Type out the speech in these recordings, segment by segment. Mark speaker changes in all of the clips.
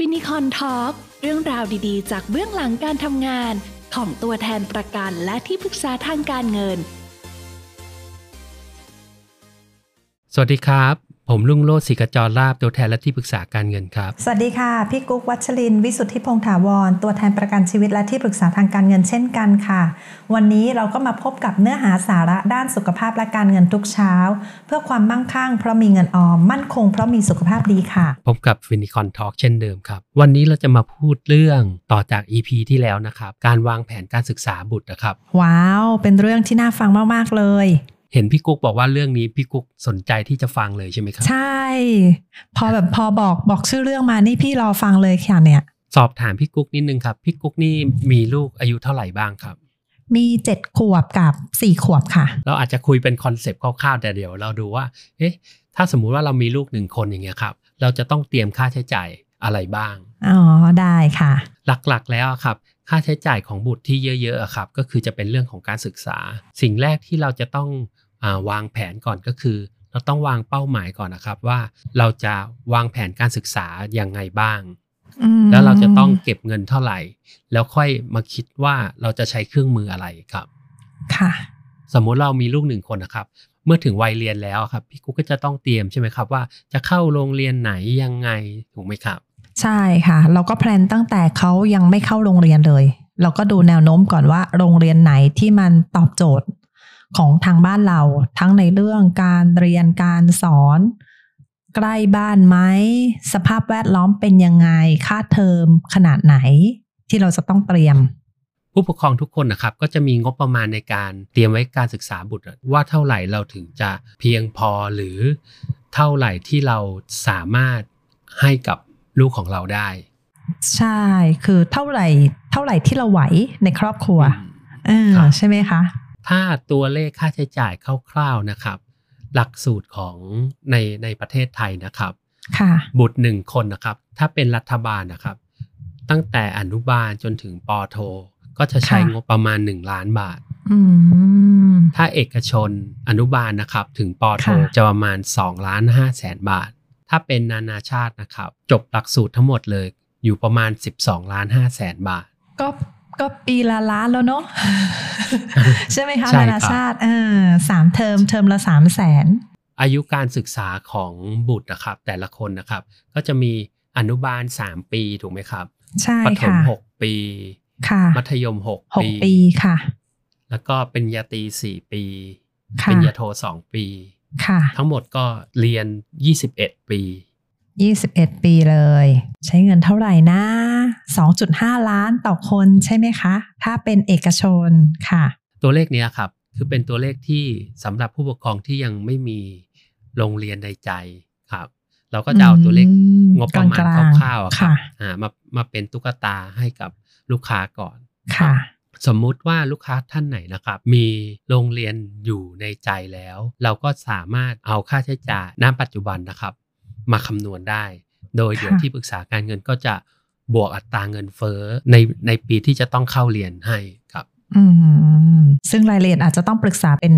Speaker 1: Finicon Talk เรื่องราวดีๆ จากเบื้องหลังการทำงาน ของตัวแทนประกันและที่ปรึกษาทางการเงิน
Speaker 2: สวัสดีครับ ผมลุงโลดศิกจรลาบตัวแทนและที่ปรึกษาการเงินครับ
Speaker 3: สวัสดีค่ะ พี่กุ๊กวัชรินทร์วิสุทธิพงษ์ถาวร ตัวแทนประกันชีวิตและที่ปรึกษาทางการเงินเช่นกันค่ะ วันนี้เราก็มาพบกับเนื้อหาสาระด้านสุขภาพและการเงินทุกเช้า เพื่อความมั่งคั่งเพราะมีเงินออม มั่นคงเพราะมีสุขภาพดีค่ะ
Speaker 2: พบกับ Finicon Talk เช่นเดิมครับ วันนี้เราจะมาพูดเรื่องต่อจาก EP ที่แล้วนะครับ การวางแผนการศึกษาบุตรนะครับ
Speaker 3: ว้าว เป็นเรื่องที่น่าฟังมากๆเลย
Speaker 2: เห็นพี่กุ๊กบอกว่าเรื่องนี้พี่กุ๊กสนใจที่จะฟังเลยใช่ไหมครับ
Speaker 3: ใช่ พอแบบพอบอกบอกชื่อเรื่องมานี่พี่รอฟังเลยค่ะเนี่ย
Speaker 2: สอบถามพี่กุ๊กนิดนึงครับ พี่กุ๊กนี่มีลูกอายุเท่าไหร่บ้างครับ
Speaker 3: มีเจ็ดขวบกับสี่ขวบค่ะ
Speaker 2: เราอาจจะคุยเป็น concept คร่าวๆแต่เดี๋ยวเราดูว่า เอ๊ะ ถ้าสมมุติว่าเรามีลูกหนึ่งคนอย่างเงี้ยครับ เราจะต้องเตรียมค่าใช้จ่ายอะไรบ้าง
Speaker 3: อ๋อ ได้ค่ะ
Speaker 2: หลักๆแล้วอะครับ ค่าใช้จ่ายของบุตรที่เยอะๆอะครับก็คือจะเป็นเรื่องของการศึกษา สิ่งแรกที่เราจะต้องอาวางแผนก่อนก็คือ เราต้องวางเป้าหมายก่อนนะครับว่าเราจะวางแผนการศึกษาอย่างไงบ้าง
Speaker 3: อืม
Speaker 2: แล้วเราจะต้องเก็บเงินเท่าไหร่ แล้วค่อยมาคิดว่าเราจะใช้เครื่องมืออะไรครับ
Speaker 3: ค่ะ
Speaker 2: สมมุติเรามีลูกหนึ่งคนนะครับเมื่อถึงวัยเรียนแล้วครับ พี่กุ๊กก็จะต้องเตรียมใช่ไหมครับว่าจะเข้าโรงเรียนไหนยังไงถูกไหมครับ
Speaker 3: ใช่ค่ะ เราก็แพลนตั้งแต่เขายังไม่เข้าโรงเรียนเลย เราก็ดูแนวโน้มก่อนว่า โรงเรียนไหนที่มันตอบโจทย์ของทางบ้านเราทั้งในเรื่องการเรียนการสอน ใกล้บ้านไหมสภาพแวดล้อมเป็นยังไงค่าเทอมขนาดไหนที่เราจะต้องเตรียม
Speaker 2: ผู้ปกครองทุกคนนะครับ ก็จะมีงบประมาณในการเตรียมไว้การศึกษาบุตร ว่าเท่าไหร่เราถึงจะเพียงพอหรือเท่าไหร่ที่เราสามารถให้กับ ลูกของเราได้
Speaker 3: ใช่คือเท่าไหร่เท่าไหร่ที่เราไหวในครอบครัวเออ
Speaker 2: ครับ
Speaker 3: ใช่ไหมคะ
Speaker 2: ถ้าตัวเลขค่าใช้จ่ายคร่าวๆนะครับ หลักสูตรของในในประเทศไทยนะครับ
Speaker 3: ค่ะ
Speaker 2: บุตรหนึ่งคนนะครับ ถ้าเป็นรัฐบาลนะครับ ตั้งแต่อนุบาลจนถึงปอโท ก็จะใช้
Speaker 3: ค่ะ
Speaker 2: งบประมาณ1ล้านบาท
Speaker 3: อืม
Speaker 2: ถ้าเอกชนอนุบาลนะครับ ถึงปอโท
Speaker 3: ค่ะ
Speaker 2: จะประมาณ2ล้าน5แสนบาท ถ้าเป็นนานาชาตินะครับ จบหลักสูตรทั้งหมดเลย อยู่ประมาณ 12ล้าน5แสนบาท
Speaker 3: ก็ก็ปีละล้านแล้วเนาะใช่ไหมคะ
Speaker 2: ใช่ครับ
Speaker 3: นานาชาติเออสามเทอมเทอมละสามแสน
Speaker 2: อายุการศึกษาของบุตรนะครับ แต่ละคนนะครับ ก็จะมีอนุบาล3ปีถูกไหมครับ
Speaker 3: ใช่
Speaker 2: ประถม
Speaker 3: ค่ะ
Speaker 2: 6ปี
Speaker 3: ค่ะ
Speaker 2: มัธยม
Speaker 3: ห
Speaker 2: 6
Speaker 3: ก
Speaker 2: ปี
Speaker 3: ปีค่ะ
Speaker 2: แล้วก็เป็นญาตรี4ปี
Speaker 3: ค่ะ
Speaker 2: เป็นญาโท2ปี
Speaker 3: ค่ะ
Speaker 2: ทั้งหมดก็เรียน 21 ปี
Speaker 3: ยี่สิบเอ็ดปีเลย ใช้เงินเท่าไหร่นะสองจุดห้าล้านต่อคนใช่ไหมคะ ถ้าเป็นเอกชนค่ะ
Speaker 2: ตัวเลขเนี้ยครับ คือเป็นตัวเลขที่สำหรับผู้ปกครองที่ยังไม่มีโรงเรียนในใจครับ เราก็จะเอาตัวเลข
Speaker 3: อืม
Speaker 2: งบประมาณ
Speaker 3: กลางๆ
Speaker 2: คร่าวๆอะครับ
Speaker 3: ค่ะ
Speaker 2: อ่ามามาเป็นตุ๊กตาให้กับลูกค้าก่อน
Speaker 3: ค่ะ
Speaker 2: สมมุติว่าลูกค้าท่านไหนนะครับ มีโรงเรียนอยู่ในใจแล้ว เราก็สามารถเอาค่าใช้จ่ายณปัจจุบันนะครับ มาคำนวณได้ โดยเดี๋ยว
Speaker 3: ค่ะ
Speaker 2: ที่ปรึกษาการเงินก็จะบวกอัตราเงินเฟ้อในในปีที่จะต้องเข้าเรียนให้ครับ
Speaker 3: อืมซึ่งรายละเอียดอาจจะต้องปรึกษาเป็น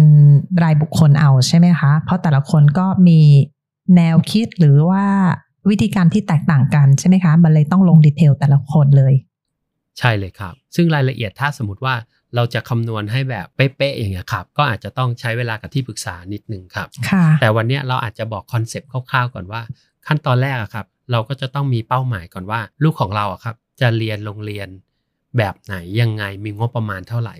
Speaker 3: รายบุคคลเอาใช่ไหมคะ เพราะแต่ละคนก็มีแนวคิดหรือว่าวิธีการที่แตกต่างกันใช่ไหมคะ มันเลยต้องลง detail แต่ละคนเลย
Speaker 2: ใช่เลยครับ ซึ่งรายละเอียดถ้าสมมติว่าเราจะคำนวณให้แบบเป๊ะๆอย่างเงี้ยครับ ก็อาจจะต้องใช้เวลากับที่ปรึกษานิดนึงครับ
Speaker 3: ค่ะ
Speaker 2: แต่วันเนี้ยเราอาจจะบอก concept คร่าวๆก่อนว่า ขั้นตอนแรกอะครับ เราก็จะต้องมีเป้าหมายก่อนว่า ลูกของเราอะครับ จะเรียนโรงเรียนแบบไหนยังไงมีงบประมาณเท่าไหร่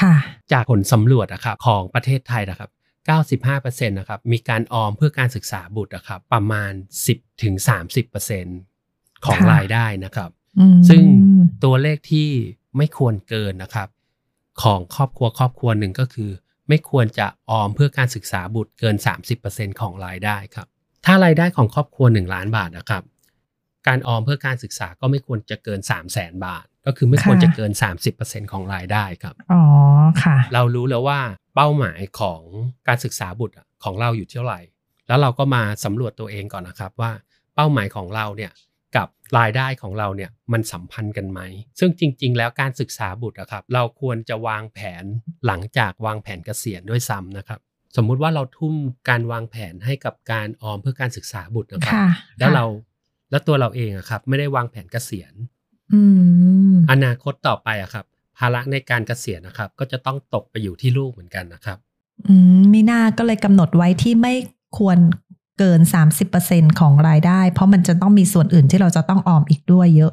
Speaker 3: ค่ะจาก
Speaker 2: ผลสำรวจอะครับของประเทศไทยนะครับ95%นะครับมีการออมเพื่อการศึกษาบุตรอะครับประมาณ 10-30%ของ
Speaker 3: ค่ะ
Speaker 2: รายได้นะครับ
Speaker 3: อืม
Speaker 2: ซึ่ง ตัวเลขที่ไม่ควรเกินนะครับ ของครอบครัวครอบครัวหนึ่งก็คือ ไม่ควรจะออมเพื่อการศึกษาบุตรเกิน 30%ของรายได้ครับ ถ้ารายได้ของครอบครัว 1 ล้านบาทนะครับ การออมเพื่อการศึกษาก็ไม่ควรจะเกิน 3 0 0แสนบาท ก็คือไม่ควรจะเกิน 30%ของรายได้ครับ
Speaker 3: อ๋อค่ะ
Speaker 2: เรารู้แล้วว่าเป้าหมายของการศึกษาบุตรอะของเราอยู่เท่าไหร่ แล้วเราก็มาสำรวจตัวเองก่อนนะครับว่าเป้าหมายของเราเนี่ย กับรายได้ของเราเนี่ยมันสัมพันธ์กันไหม ซึ่งจริง ๆ แล้วการศึกษาบุตรอะครับ เราควรจะวางแผนหลังจากวางแผนเกษียณด้วยซ้ำนะครับ สมมุติว่าเราทุ่มการวางแผนให้กับการออมเพื่อการศึกษาบุตรนะครับ
Speaker 3: ค่ะ
Speaker 2: แล้วเราแล้วตัวเราเองอะครับ ไม่ได้วางแผนเกษียณ
Speaker 3: อืม
Speaker 2: อนาคตต่อไปอะครับ ภาระในการเกษียณนะครับ ก็จะต้องตกไปอยู่ที่ลูกเหมือนกันนะครับ
Speaker 3: อืมมีหน้าก็เลยกำหนดไว้ที่ไม่ควร เกิน 30%ของรายได้ เพราะมันจะต้องมีส่วนอื่นที่เราจะต้องออมอีกด้วยเยอะ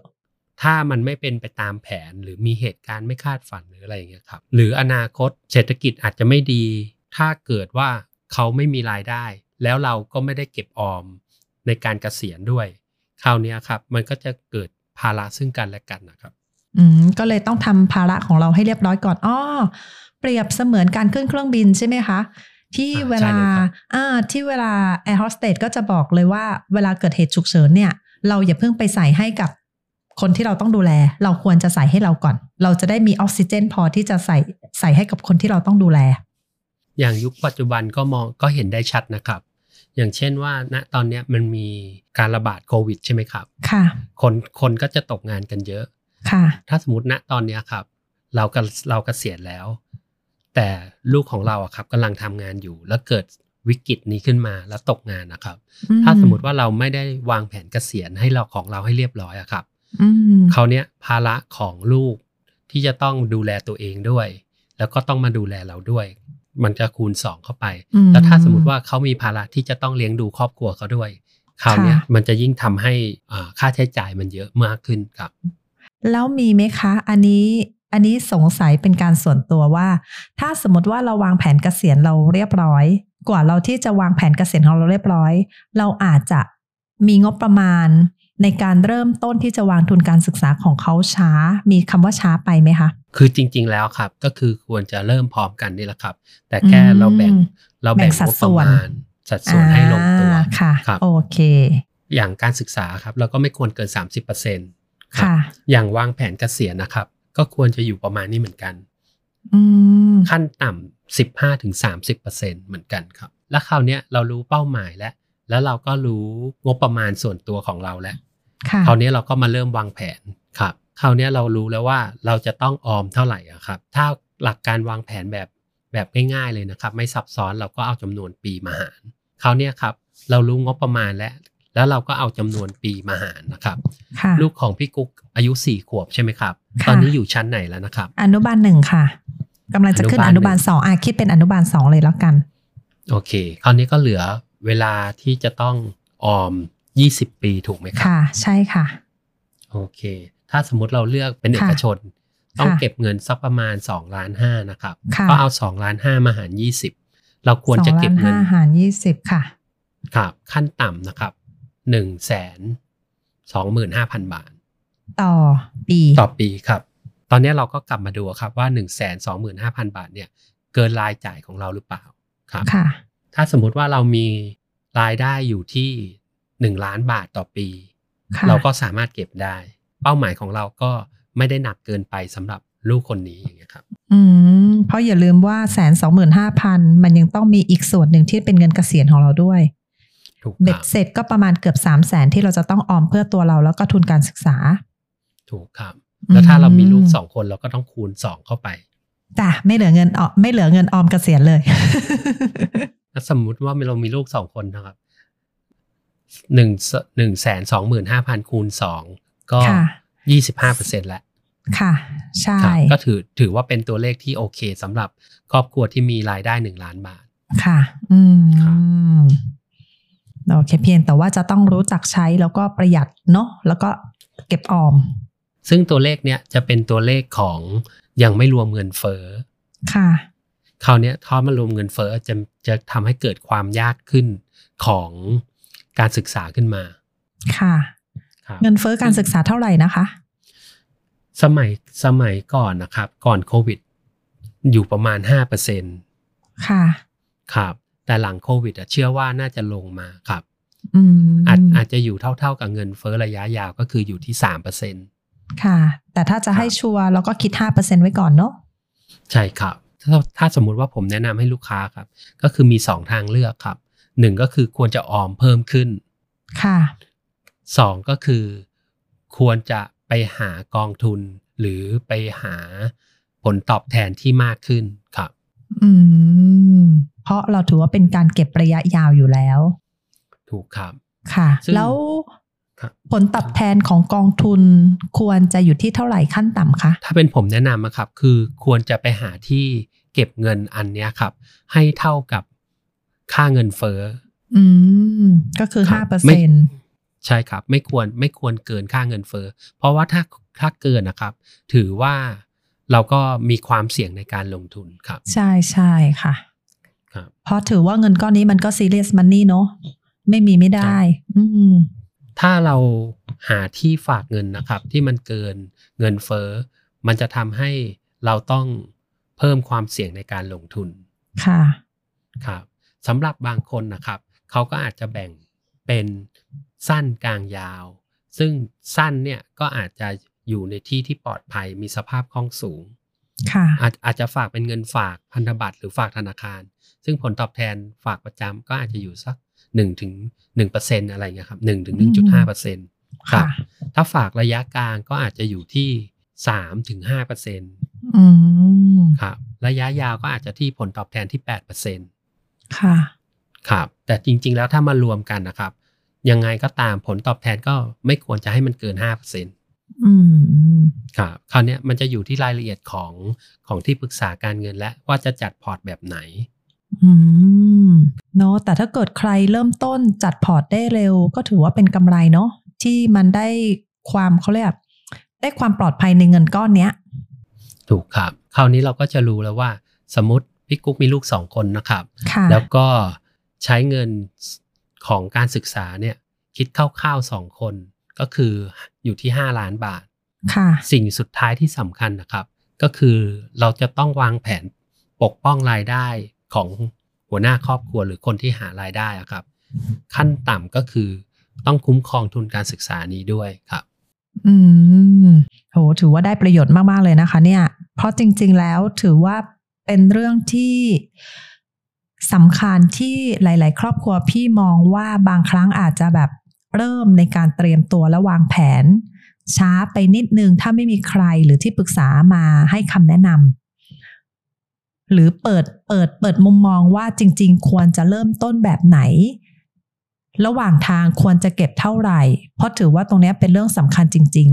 Speaker 2: ถ้ามันไม่เป็นไปตามแผนหรือมีเหตุการณ์ไม่คาดฝันหรืออะไรอย่างเงี้ยครับ หรืออนาคตเศรษฐกิจอาจจะไม่ดี ถ้าเกิดว่าเขาไม่มีรายได้ แล้วเราก็ไม่ได้เก็บออมในการเกษียณด้วยคราวเนี้ยครับ มันก็จะเกิดภาระซึ่งกันและกันนะครับ
Speaker 3: อืมก็เลยต้องทำภาระของเราให้เรียบร้อยก่อนอ้อเปรียบเสมือนการขึ้นเครื่องบินใช่ไหมคะ ที่
Speaker 2: อ่า
Speaker 3: เวลา
Speaker 2: ใช่เลยครับ
Speaker 3: อ่าที่เวลาแอร์โฮสเตสก็จะบอกเลยว่าเวลาเกิดเหตุฉุกเฉินเนี่ย เราอย่าเพิ่งไปใส่ให้กับคนที่เราต้องดูแล เราควรจะใส่ให้เราก่อน เราจะได้มีออกซิเจนพอที่จะใส่ใส่ให้กับคนที่เราต้องดูแล
Speaker 2: อย่างยุคปัจจุบันก็มองก็เห็นได้ชัดนะครับ อย่างเช่นว่าณตอนเนี้ยมันมีการระบาดโควิดใช่ไหมครับ
Speaker 3: ค่ะ
Speaker 2: คนคนก็จะตกงานกันเยอะ
Speaker 3: ค่ะ
Speaker 2: ถ้าสมมติณตอนเนี้ยครับ เราก็เรากเกษียณแล้ว แต่ลูกของเราอะครับกำลังทำงานอยู่ แล้วเกิดวิกฤตนี้ขึ้นมาแล้วตกงานนะครับ ถ้าสมมติว่าเราไม่ได้วางแผนเกษียณให้เราของเราให้เรียบร้อยอะครับ
Speaker 3: อืม
Speaker 2: คราวเนี้ยภาระของลูกที่จะต้องดูแลตัวเองด้วย แล้วก็ต้องมาดูแลเราด้วย มันจะคูณสองเข้าไป
Speaker 3: อืม
Speaker 2: แล้วถ้าสมมติว่าเขามีภาระที่จะต้องเลี้ยงดูครอบครัวเขาด้วยคราวเนี้ย
Speaker 3: ค่ะ
Speaker 2: มันจะยิ่งทำให้อ่าค่าใช้จ่ายมันเยอะมากขึ้นครับ
Speaker 3: แล้วมีไหมคะ อันนี้ อันนี้สงสัยเป็นการส่วนตัวว่า ถ้าสมมติว่าเราวางแผนเกษียณเราเรียบร้อย กว่าเราที่จะวางแผนเกษียณของเราเรียบร้อย เราอาจจะมีงบประมาณ ในการเริ่มต้นที่จะวางทุนการศึกษาของเขาช้า มีคำว่าช้าไปไหมคะ
Speaker 2: คือจริง ๆ แล้วครับ ก็คือควรจะเริ่มพร้อมกันนี่แหละครับ แต่แค่เราแบ่ง
Speaker 3: อืม
Speaker 2: เรา
Speaker 3: แบ่
Speaker 2: แบ่ง
Speaker 3: งสั
Speaker 2: ง
Speaker 3: ด
Speaker 2: บ
Speaker 3: ส่
Speaker 2: ประ
Speaker 3: วน
Speaker 2: มาณสัดส่วนให้ลงตัว
Speaker 3: อ่าค่ะ
Speaker 2: ครับ
Speaker 3: โอเค
Speaker 2: อย่างการศึกษาครับ เราก็ไม่ควรเกิน 30%ครับ
Speaker 3: ค่ะ
Speaker 2: อย่างวางแผนเกษียณนะครับ ก็ควรจะอยู่ประมาณนี้เหมือนกัน
Speaker 3: อืม
Speaker 2: ขั้นต่ำ15ถึง30%เหมือนกันครับ แล้วคราวเนี้ยเรารู้เป้าหมายแล้ว แล้วเราก็รู้งบประมาณส่วนตัวของเราแล้ว
Speaker 3: ค่ะ
Speaker 2: คราวนี้เราก็มาเริ่มวางแผนครับคราวนี้เรารู้แล้วว่าเราจะต้องออมเท่าไหร่อะครับ ถ้าหลักการวางแผนแบบแบบง่ายๆเลยนะครับ ไม่ซับซ้อนเราก็เอาจำนวนปีมาหารคราวเนี้ยครับ เรารู้งบประมาณแล้ว แล้วเราก็เอาจำนวนปีมาหารนะครับ
Speaker 3: ค่ะ
Speaker 2: ลูกของพี่กุ๊กอายุสี่ขวบใช่ไหมครับ
Speaker 3: ค่ะ
Speaker 2: ตอนนี้อยู่ชั้นไหนแล้วนะครับ
Speaker 3: อนุบาลหนึ่งค่ะกำลังจะขึ้น
Speaker 2: อ
Speaker 3: อ
Speaker 2: นุ
Speaker 3: นุ
Speaker 2: บา
Speaker 3: บา
Speaker 2: ล
Speaker 3: ล
Speaker 2: หนึ่ง
Speaker 3: สองอะคิดเป็นอนุบาลสองเลยแล้วกัน
Speaker 2: โอเค คราวนี้ก็เหลือเวลาที่จะต้องออม20ปีถูกไหมครับ
Speaker 3: ค่ะ ใช่ค่ะ
Speaker 2: โอเค ถ้าสมมติเราเลือกเป็นเอกชน ต้อง
Speaker 3: ค่ะ
Speaker 2: เก็บเงินสักประมาณ2ล้านห้านะครับ
Speaker 3: ค่ะ
Speaker 2: ก็เอา2ล้านห้ามาหาร20เราควรจะเก็บเงิน
Speaker 3: สองล้านห้าหารยี่สิบค่ะ
Speaker 2: ครับ ขั้นต่ำนะครับ 1แสนสองหมื่นห้าพันบาท
Speaker 3: ต่อปี
Speaker 2: ต่อปีครับ ตอนนี้เราก็กลับมาดูครับว่า1นึ่งแสนสองหมื่นห้าพันบาทเนี่ยเกินรายจ่ายของเราหรือเปล่าครับ
Speaker 3: ค่ะ
Speaker 2: ถ้าสมมุติว่าเรามีรายได้อยู่ที่ 1 ล้านบาทต่อปี
Speaker 3: ค่ะ
Speaker 2: เราก็สามารถเก็บได้ เป้าหมายของเราก็ไม่ได้หนักเกินไปสำหรับลูกคนนี้อย่างเงี้ยครับ
Speaker 3: อืมเพราะอย่าลืมว่าแสนสองหมื่นห้าพันมันยังต้องมีอีกส่วนหนึ่งที่เป็นเงินเกษียณของเราด้วย
Speaker 2: ถูกค
Speaker 3: เบ็
Speaker 2: รั
Speaker 3: ด
Speaker 2: บ
Speaker 3: เสร็จก็ประมาณเกือบสามแสนที่เราจะต้องออมเพื่อตัวเราแล้วก็ทุนการศึกษา
Speaker 2: ถูกครับ แล้วถ้าเรามีลูกสองคนเราก็ต้องคูณสองเข้าไป
Speaker 3: จ้ะไม่เหลือเงินออมไม่เหลือเงินออมเกษียณเลย
Speaker 2: ถ้าสมมุติว่าเรามีลูกสองคนนะครับหนึ่งหนึ่งแสนสองหมื่นห้าพันคูณสองก็
Speaker 3: ค่ะ
Speaker 2: ยี่สิบห้าเปอร์เซ็นต์แล้ว
Speaker 3: ค่ะ ใช่
Speaker 2: ครับก็ถือถือว่าเป็นตัวเลขที่โอเคสำหรับครอบครัวที่มีรายได้หนึ่งล้านบาท
Speaker 3: ค่ะ อืม
Speaker 2: ครับ
Speaker 3: โอเคเพียงแต่ว่าจะต้องรู้จักใช้แล้วก็ประหยัดเนาะแล้วก็เก็บออม
Speaker 2: ซึ่งตัวเลขเนี้ยจะเป็นตัวเลขของยังไม่รวมเงินเฟ้อ
Speaker 3: ค่ะ
Speaker 2: คราวเนี้ยทอดมารวมเงินเฟ้อจะจะทำให้เกิดความยากขึ้นของการศึกษาขึ้นมา
Speaker 3: ค่ะ
Speaker 2: ครับ
Speaker 3: เงินเฟ้อการศึกษาเท่าไหร่นะคะ
Speaker 2: สมัยสมัยก่อนนะครับ ก่อนโควิด อยู่ประมาณห้าเปอร์เซ็น
Speaker 3: ค่ะ
Speaker 2: ครับ แต่หลังโควิดอะเชื่อว่าน่าจะลงมาครับ
Speaker 3: อืม
Speaker 2: อาจอาจจะอยู่เท่าๆกับเงินเฟ้อระยะยาวก็คืออยู่ที่สามเปอร์เซ็น
Speaker 3: ค่ะ แต่ถ้าจะให้ชัวร์เราก็คิดห้าเปอร์เซ็นไว้ก่อนเนาะ
Speaker 2: ใช่ครับ ถ้าถ้าสมมุติว่าผมแนะนำให้ลูกค้าครับ ก็คือมีสองทางเลือกครับหนึ่งก็คือควรจะออมเพิ่มขึ้น
Speaker 3: ค่ะ
Speaker 2: สองก็คือควรจะไปหากองทุนหรือไปหาผลตอบแทนที่มากขึ้นครับ
Speaker 3: อืม เพราะเราถือว่าเป็นการเก็บระยะยาวอยู่แล้ว
Speaker 2: ถูกครับ
Speaker 3: ค่ะ
Speaker 2: ซึ่ง
Speaker 3: แล้ว
Speaker 2: ครับ
Speaker 3: ผลตอบแทนของกองทุนควรจะอยู่ที่เท่าไหร่ขั้นต่ำคะ
Speaker 2: ถ้าเป็นผมแนะนำอะครับ คือควรจะไปหาที่เก็บเงินอันเนี้ยครับ ให้เท่ากับค่าเงินเฟ้อ
Speaker 3: อืม ก็คือ
Speaker 2: ครั
Speaker 3: ห้า
Speaker 2: บ
Speaker 3: เปอร์
Speaker 2: ไม่
Speaker 3: เซ็น
Speaker 2: ใช่ครับ ไม่ควรไม่ควรเกินค่าเงินเฟ้อ เพราะว่าถ้าถ้าเกินนะครับ ถือว่า เราก็มีความเสี่ยงในการลงทุนครับ
Speaker 3: ใช่ใช่ค่ะ
Speaker 2: ครับ
Speaker 3: เพราะถือว่าเงินก้อนนี้มันก็ซีเรียสมันนี่เนาะไม่มีไม่ได้ อืม
Speaker 2: ถ้าเราหาที่ฝากเงินนะครับ ที่มันเกินเงินเฟ้อมันจะทำให้เราต้องเพิ่มความเสี่ยงในการลงทุน
Speaker 3: ค่ะ
Speaker 2: ครับสำหรับบางคนนะครับ เขาก็อาจจะแบ่งเป็นสั้นกลางยาว ซึ่งสั้นเนี่ยก็อาจจะ อยู่ในที่ที่ปลอดภัยมีสภาพคล่องสูง
Speaker 3: ค่ะ
Speaker 2: อาจอาจจะฝากเป็นเงินฝากพันธบัตรหรือฝากธนาคาร ซึ่งผลตอบแทนฝากประจำก็อาจจะอยู่สักหนึ่งถึงหนึ่งเปอร์เซ็นอะไรเงี้ยครับหนึ่งถึงหนึ่งจุดห้าเปอร์เซ็นต์ครั
Speaker 3: ค่ะ
Speaker 2: บถ้าฝากระยะกลางก็อาจจะอยู่ที่สามถึงห้าเปอร์เซ็นต์
Speaker 3: อืม
Speaker 2: ครับระยะยาวก็อาจจะที่ผลตอบแทนที่แปดเปอร์เซ็นต์
Speaker 3: ค่ะ
Speaker 2: ครับ แต่จริง ๆ แล้วถ้ามารวมกันนะครับ ยังไงก็ตามผลตอบแทนก็ไม่ควรจะให้มันเกินห้าเปอร์เซ็นต์
Speaker 3: อืม
Speaker 2: ครับคราวเนี้ยมันจะอยู่ที่รายละเอียดของของที่ปรึกษาการเงินและว่าจะจัดพอร์ตแบบไหน
Speaker 3: อืมเนาะแต่ถ้าเกิดใครเริ่มต้นจัดพอร์ตได้เร็ว ก็ถือว่าเป็นกำไรเนาะที่มันได้ความเขาเรียกได้ความปลอดภัยในเงินก้อนเนี้ย
Speaker 2: ถูกครับ คราวนี้เราก็จะรู้แล้วว่า สมมติพี่กุ๊กมีลูกสองคนนะครับ
Speaker 3: ค่ะ
Speaker 2: แล้วก็ใช้เงินของการศึกษาเนี่ย คิดคร่าวๆสองคน ก็คืออยู่ที่ 5 ล้านบาท
Speaker 3: ค่ะ
Speaker 2: สิ่งสุดท้ายที่สำคัญนะครับ ก็คือเราจะต้องวางแผนปกป้องรายได้ของหัวหน้าครอบครัวหรือคนที่หารายได้อะครับ ขั้นต่ำก็คือต้องคุ้มครองทุนการศึกษานี้ด้วยครับ
Speaker 3: อืมโหถือว่าได้ประโยชน์มาก ๆ เลยนะคะ เนี่ย เพราะจริง ๆ แล้วถือว่าเป็นเรื่องที่สำคัญที่หลาย ๆ ครอบครัวพี่มองว่าบางครั้งอาจจะแบบ เริ่มในการเตรียมตัวและวางแผน ช้าไปนิดนึงถ้าไม่มีใครหรือที่ปรึกษามาให้คำแนะนำหรือเปิดเปิดเปิดมุมมองว่าจริง ๆ ควรจะเริ่มต้นแบบไหน ระหว่างทางควรจะเก็บเท่าไหร่ เพราะถือว่าตรงนี้เป็นเรื่องสำคัญจริง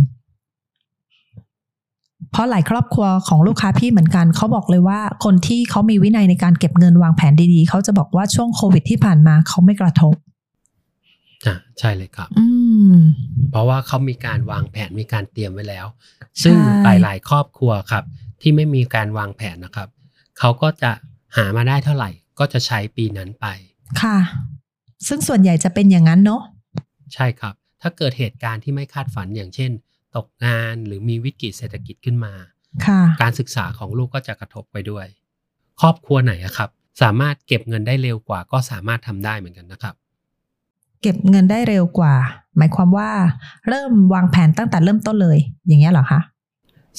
Speaker 3: ๆเพราะหลายครอบครัวของลูกค้าพี่เหมือนกันเขาบอกเลยว่า คนที่เขามีวินัยในการเก็บเงินวางแผนดีๆ เขาจะบอกว่าช่วงโควิดที่ผ่านมาเขาไม่กระทบ
Speaker 2: อ่าใช่เลยครับ
Speaker 3: อืม
Speaker 2: เพราะว่าเขามีการวางแผนมีการเตรียมไว้แล้ว ซึ่ง
Speaker 3: ใช่
Speaker 2: หลาย ๆ ครอบครัวครับ ที่ไม่มีการวางแผนนะครับเขาก็จะหามาได้เท่าไหร่ ก็จะใช้ปีนั้นไป
Speaker 3: ค่ะ ซึ่งส่วนใหญ่จะเป็นอย่างนั้นเนาะ
Speaker 2: ใช่ครับ ถ้าเกิดเหตุการณ์ที่ไม่คาดฝันอย่างเช่น ตกงานหรือมีวิกฤตเศรษฐกิจขึ้นมา
Speaker 3: ค่ะ
Speaker 2: การศึกษาของลูกก็จะกระทบไปด้วย ครอบครัวไหนอะครับ สามารถเก็บเงินได้เร็วกว่าก็สามารถทำได้เหมือนกันนะครับ
Speaker 3: เก็บเงินได้เร็วกว่า หมายความว่าเริ่มวางแผนตั้งแต่เริ่มต้นเลย อย่างเงี้ยเหรอคะ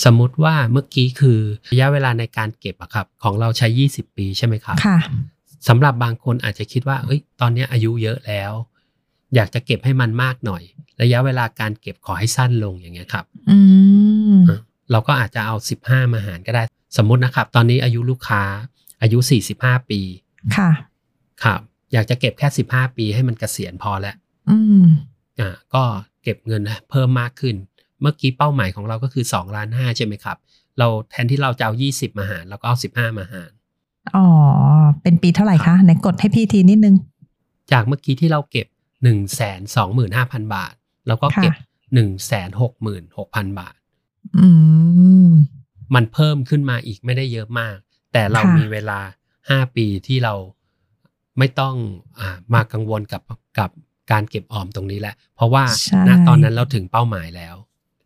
Speaker 2: สมมุติว่าเมื่อกี้คือระยะเวลาในการเก็บอะครับ ของเราใช้ 20 ปีใช่ไหมครับ
Speaker 3: ค่ะ
Speaker 2: สำหรับบางคนอาจจะคิดว่า เอ้ย ตอนนี้อายุเยอะแล้ว อยากจะเก็บให้มันมากหน่อย ระยะเวลาการเก็บขอให้สั้นลงอย่างเงี้ยครับ
Speaker 3: อืม
Speaker 2: เราก็อาจจะเอา 15 มาหารก็ได้ สมมุตินะครับ ตอนนี้อายุลูกค้าอายุ 45 ปี
Speaker 3: ค่ะ
Speaker 2: ครับ อยากจะเก็บแค่15ปีให้มันเกษียณพอแล้ว
Speaker 3: อืม
Speaker 2: อ่าก็เก็บเงินเพิ่มมากขึ้น เมื่อกี้เป้าหมายของเราก็คือ2ล้าน5ใช่ไหมครับ เราแทนที่เราจะเอา20มาหารเราก็เอา15มาหาร
Speaker 3: อ๋อ เป็นปีเท่าไหร่คะไหนกดให้พี่ทีนิดนึง
Speaker 2: จากเมื่อกี้ที่เราเก็บ1 2 5 0 0 0บาทเราก็เก็บ1 6 6 0 0 0บาท
Speaker 3: อืม
Speaker 2: มันเพิ่มขึ้นมาอีกไม่ได้เยอะมาก แต่เรา
Speaker 3: ค่ะ
Speaker 2: มีเวลา5ปีที่เรา ไม่ต้องอามากังวลกับกับการเก็บออมตรงนี้แหละ เพราะว่า
Speaker 3: ใช่
Speaker 2: ณตอนนั้นเราถึงเป้าหมายแล้ว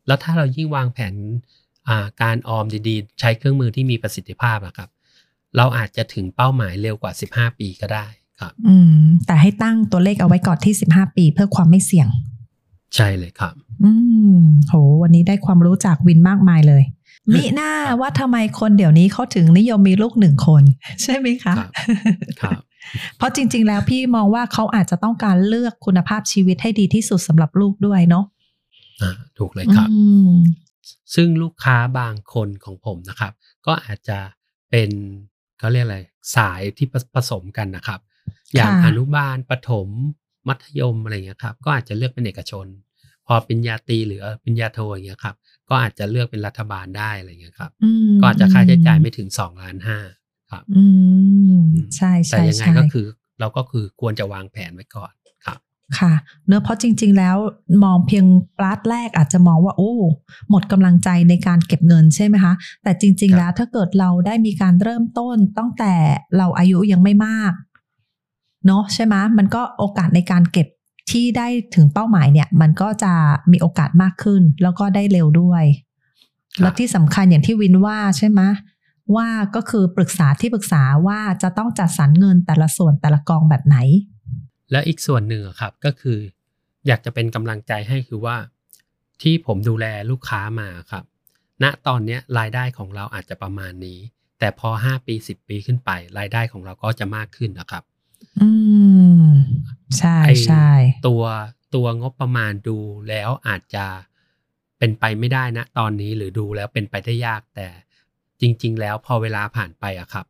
Speaker 2: แล้วถ้าเรายิ่งวางแผนอ่าการออมดีๆ ใช้เครื่องมือที่มีประสิทธิภาพนะครับ เราอาจจะถึงเป้าหมายเร็วกว่า 15 ปีก็ได้ครับ
Speaker 3: อืมแต่ให้ตั้งตัวเลขเอาไว้ก่อนที่ 15 ปีเพื่อความไม่เสี่ยง
Speaker 2: ใช่เลยครับ
Speaker 3: อืมโห วันนี้ได้ความรู้จากวินมากมายเลยมิหน้าว่าทำไมคนเดี๋ยวนี้เขาถึงนิยมมีลูกหนึ่งคน ใช่ไหมคะ
Speaker 2: ครับครับ
Speaker 3: เพราะจริง ๆ แล้วพี่มองว่าเขาอาจจะต้องการเลือกคุณภาพชีวิตให้ดีที่สุดสำหรับลูกด้วยเนาะ
Speaker 2: อ่าถูกเลยครับ
Speaker 3: อืม
Speaker 2: ซึ่งลูกค้าบางคนของผมนะครับ ก็อาจจะเป็นเขาเรียกอะไรสายที่ผผสมกันนะครับ อย่าง
Speaker 3: ค่ะ
Speaker 2: อนุบาลประถม มัธยมอะไรเงี้ยครับ ก็อาจจะเลือกเป็นเอกชน พอปริญญาตรีหรือปริญญาโทอย่างเงี้ยครับ ก็อาจจะเลือกเป็นรัฐบาลได้อะไรเงี้ยครับ
Speaker 3: อืม
Speaker 2: ก็อาจจะค่าใช้จ่ายไม่ถึงสองล้านห้า ครับ
Speaker 3: อืมใช่
Speaker 2: แต่
Speaker 3: ใช่
Speaker 2: ยังไง
Speaker 3: ใช่
Speaker 2: ก็คือ เราก็คือควรจะวางแผนไว้ก่อนครับ
Speaker 3: ค่ะ เนื้อะเพราะจริง ๆ แล้วมองเพียงปลาดแรกอาจจะมองว่า โอ้ หมดกำลังใจในการเก็บเงินใช่ไหมคะ แต่จริง
Speaker 2: ครับ
Speaker 3: ๆแล้วถ้าเกิดเราได้มีการเริ่มต้นตั้งแต่เราอายุยังไม่มากเนาะใช่ไหมมันก็โอกาสในการเก็บที่ได้ถึงเป้าหมายเนี่ย มันก็จะมีโอกาสมากขึ้น แล้วก็ได้เร็วด้วย
Speaker 2: ครับ
Speaker 3: แล้วที่สำคัญอย่างที่วินว่าใช่ไหม ว่าก็คือปรึกษาที่ปรึกษาว่าจะต้องจัดสรรเงินแต่ละส่วนแต่ละกองแบบไหน
Speaker 2: และอีกส่วนหนึ่งอะครับก็คือ อยากจะเป็นกำลังใจให้คือว่า ที่ผมดูแลลูกค้ามาครับ ณตอนเนี้ยรายได้ของเราอาจจะประมาณนี้ แต่พอ 5 ปี 10 ปีขึ้นไป รายได้ของเราก็จะมากขึ้นนะครับ
Speaker 3: อืม ใช่
Speaker 2: ไอ้
Speaker 3: ใช่
Speaker 2: ตัวตัวงบประมาณดูแล้วอาจจะเป็นไปไม่ได้นะตอนนี้หรือดูแล้วเป็นไปได้ยากแต่ จริง ๆ แล้วพอเวลาผ่านไปอะครับ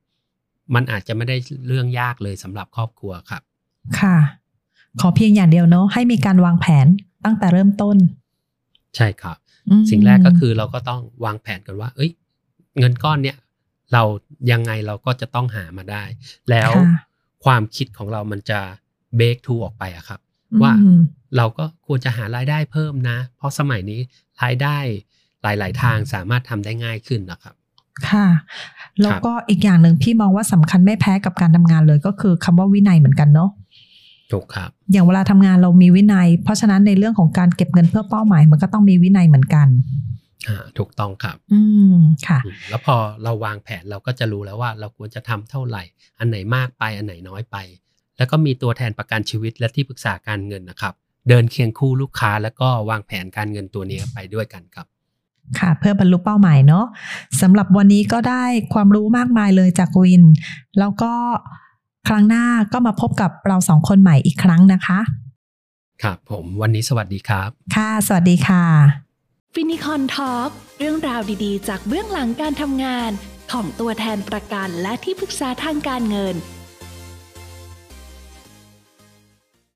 Speaker 2: มันอาจจะไม่ได้เรื่องยากเลยสำหรับครอบครัวครับ
Speaker 3: ค่ะ ขอเพียงอย่างเดียวเนาะให้มีการวางแผนตั้งแต่เริ่มต้น
Speaker 2: ใช่ครับ
Speaker 3: อืม
Speaker 2: สิ่งแรกก็คือเราก็ต้องวางแผนกันว่า เอ้ย เงินก้อนเนี้ยเรายังไงเราก็จะต้องหามาได้ แล้ว
Speaker 3: ค่ะ
Speaker 2: ความคิดของเรามันจะเบรกทูออกไปอะครับ ว่า
Speaker 3: อืม
Speaker 2: เราก็ควรจะหารายได้เพิ่มนะ เพราะสมัยนี้รายได้หลาย ๆ ทางสามารถทำได้ง่ายขึ้นนะครับ
Speaker 3: ค่ะแล้วก็อีกอย่างหนึ่งพี่มองว่าสำคัญไม่แพ้กับการทำงานเลยก็คือคำว่าวินัยเหมือนกันเนาะ
Speaker 2: ถูกครับ
Speaker 3: อย่างเวลาทำงานเรามีวินัย เพราะฉะนั้นในเรื่องของการเก็บเงินเพื่อเป้าหมาย มันก็ต้องมีวินัยเหมือนกัน
Speaker 2: อ่าถูกต้องครับ
Speaker 3: อืมค่ะ
Speaker 2: อืมแล้วพอเราวางแผนเราก็จะรู้แล้วว่า เราควรจะทำเท่าไหร่ อันไหนมากไปอันไหนน้อยไป แล้วก็มีตัวแทนประกันชีวิตและที่ปรึกษาการเงินนะครับ เดินเคียงคู่ลูกค้าแล้วก็วางแผนการเงินตัวนี้ไปด้วยกันครับ
Speaker 3: ค่ะ เพื่อบรรลุเป้าหมายเนาะสำหรับวันนี้ก็ได้ความรู้มากมายเลยจากวิน แล้วก็ครั้งหน้าก็มาพบกับเราสองคนใหม่อีกครั้งนะคะ
Speaker 2: ครับผมวันนี้สวัสดีครับ
Speaker 3: ค่ะ สวัสดีค่ะ
Speaker 1: ฟินิคอนทอล์กเรื่องราวดีๆ จากเบื้องหลังการทำงาน ของตัวแทนประกันและที่ปรึกษาทางการเงิน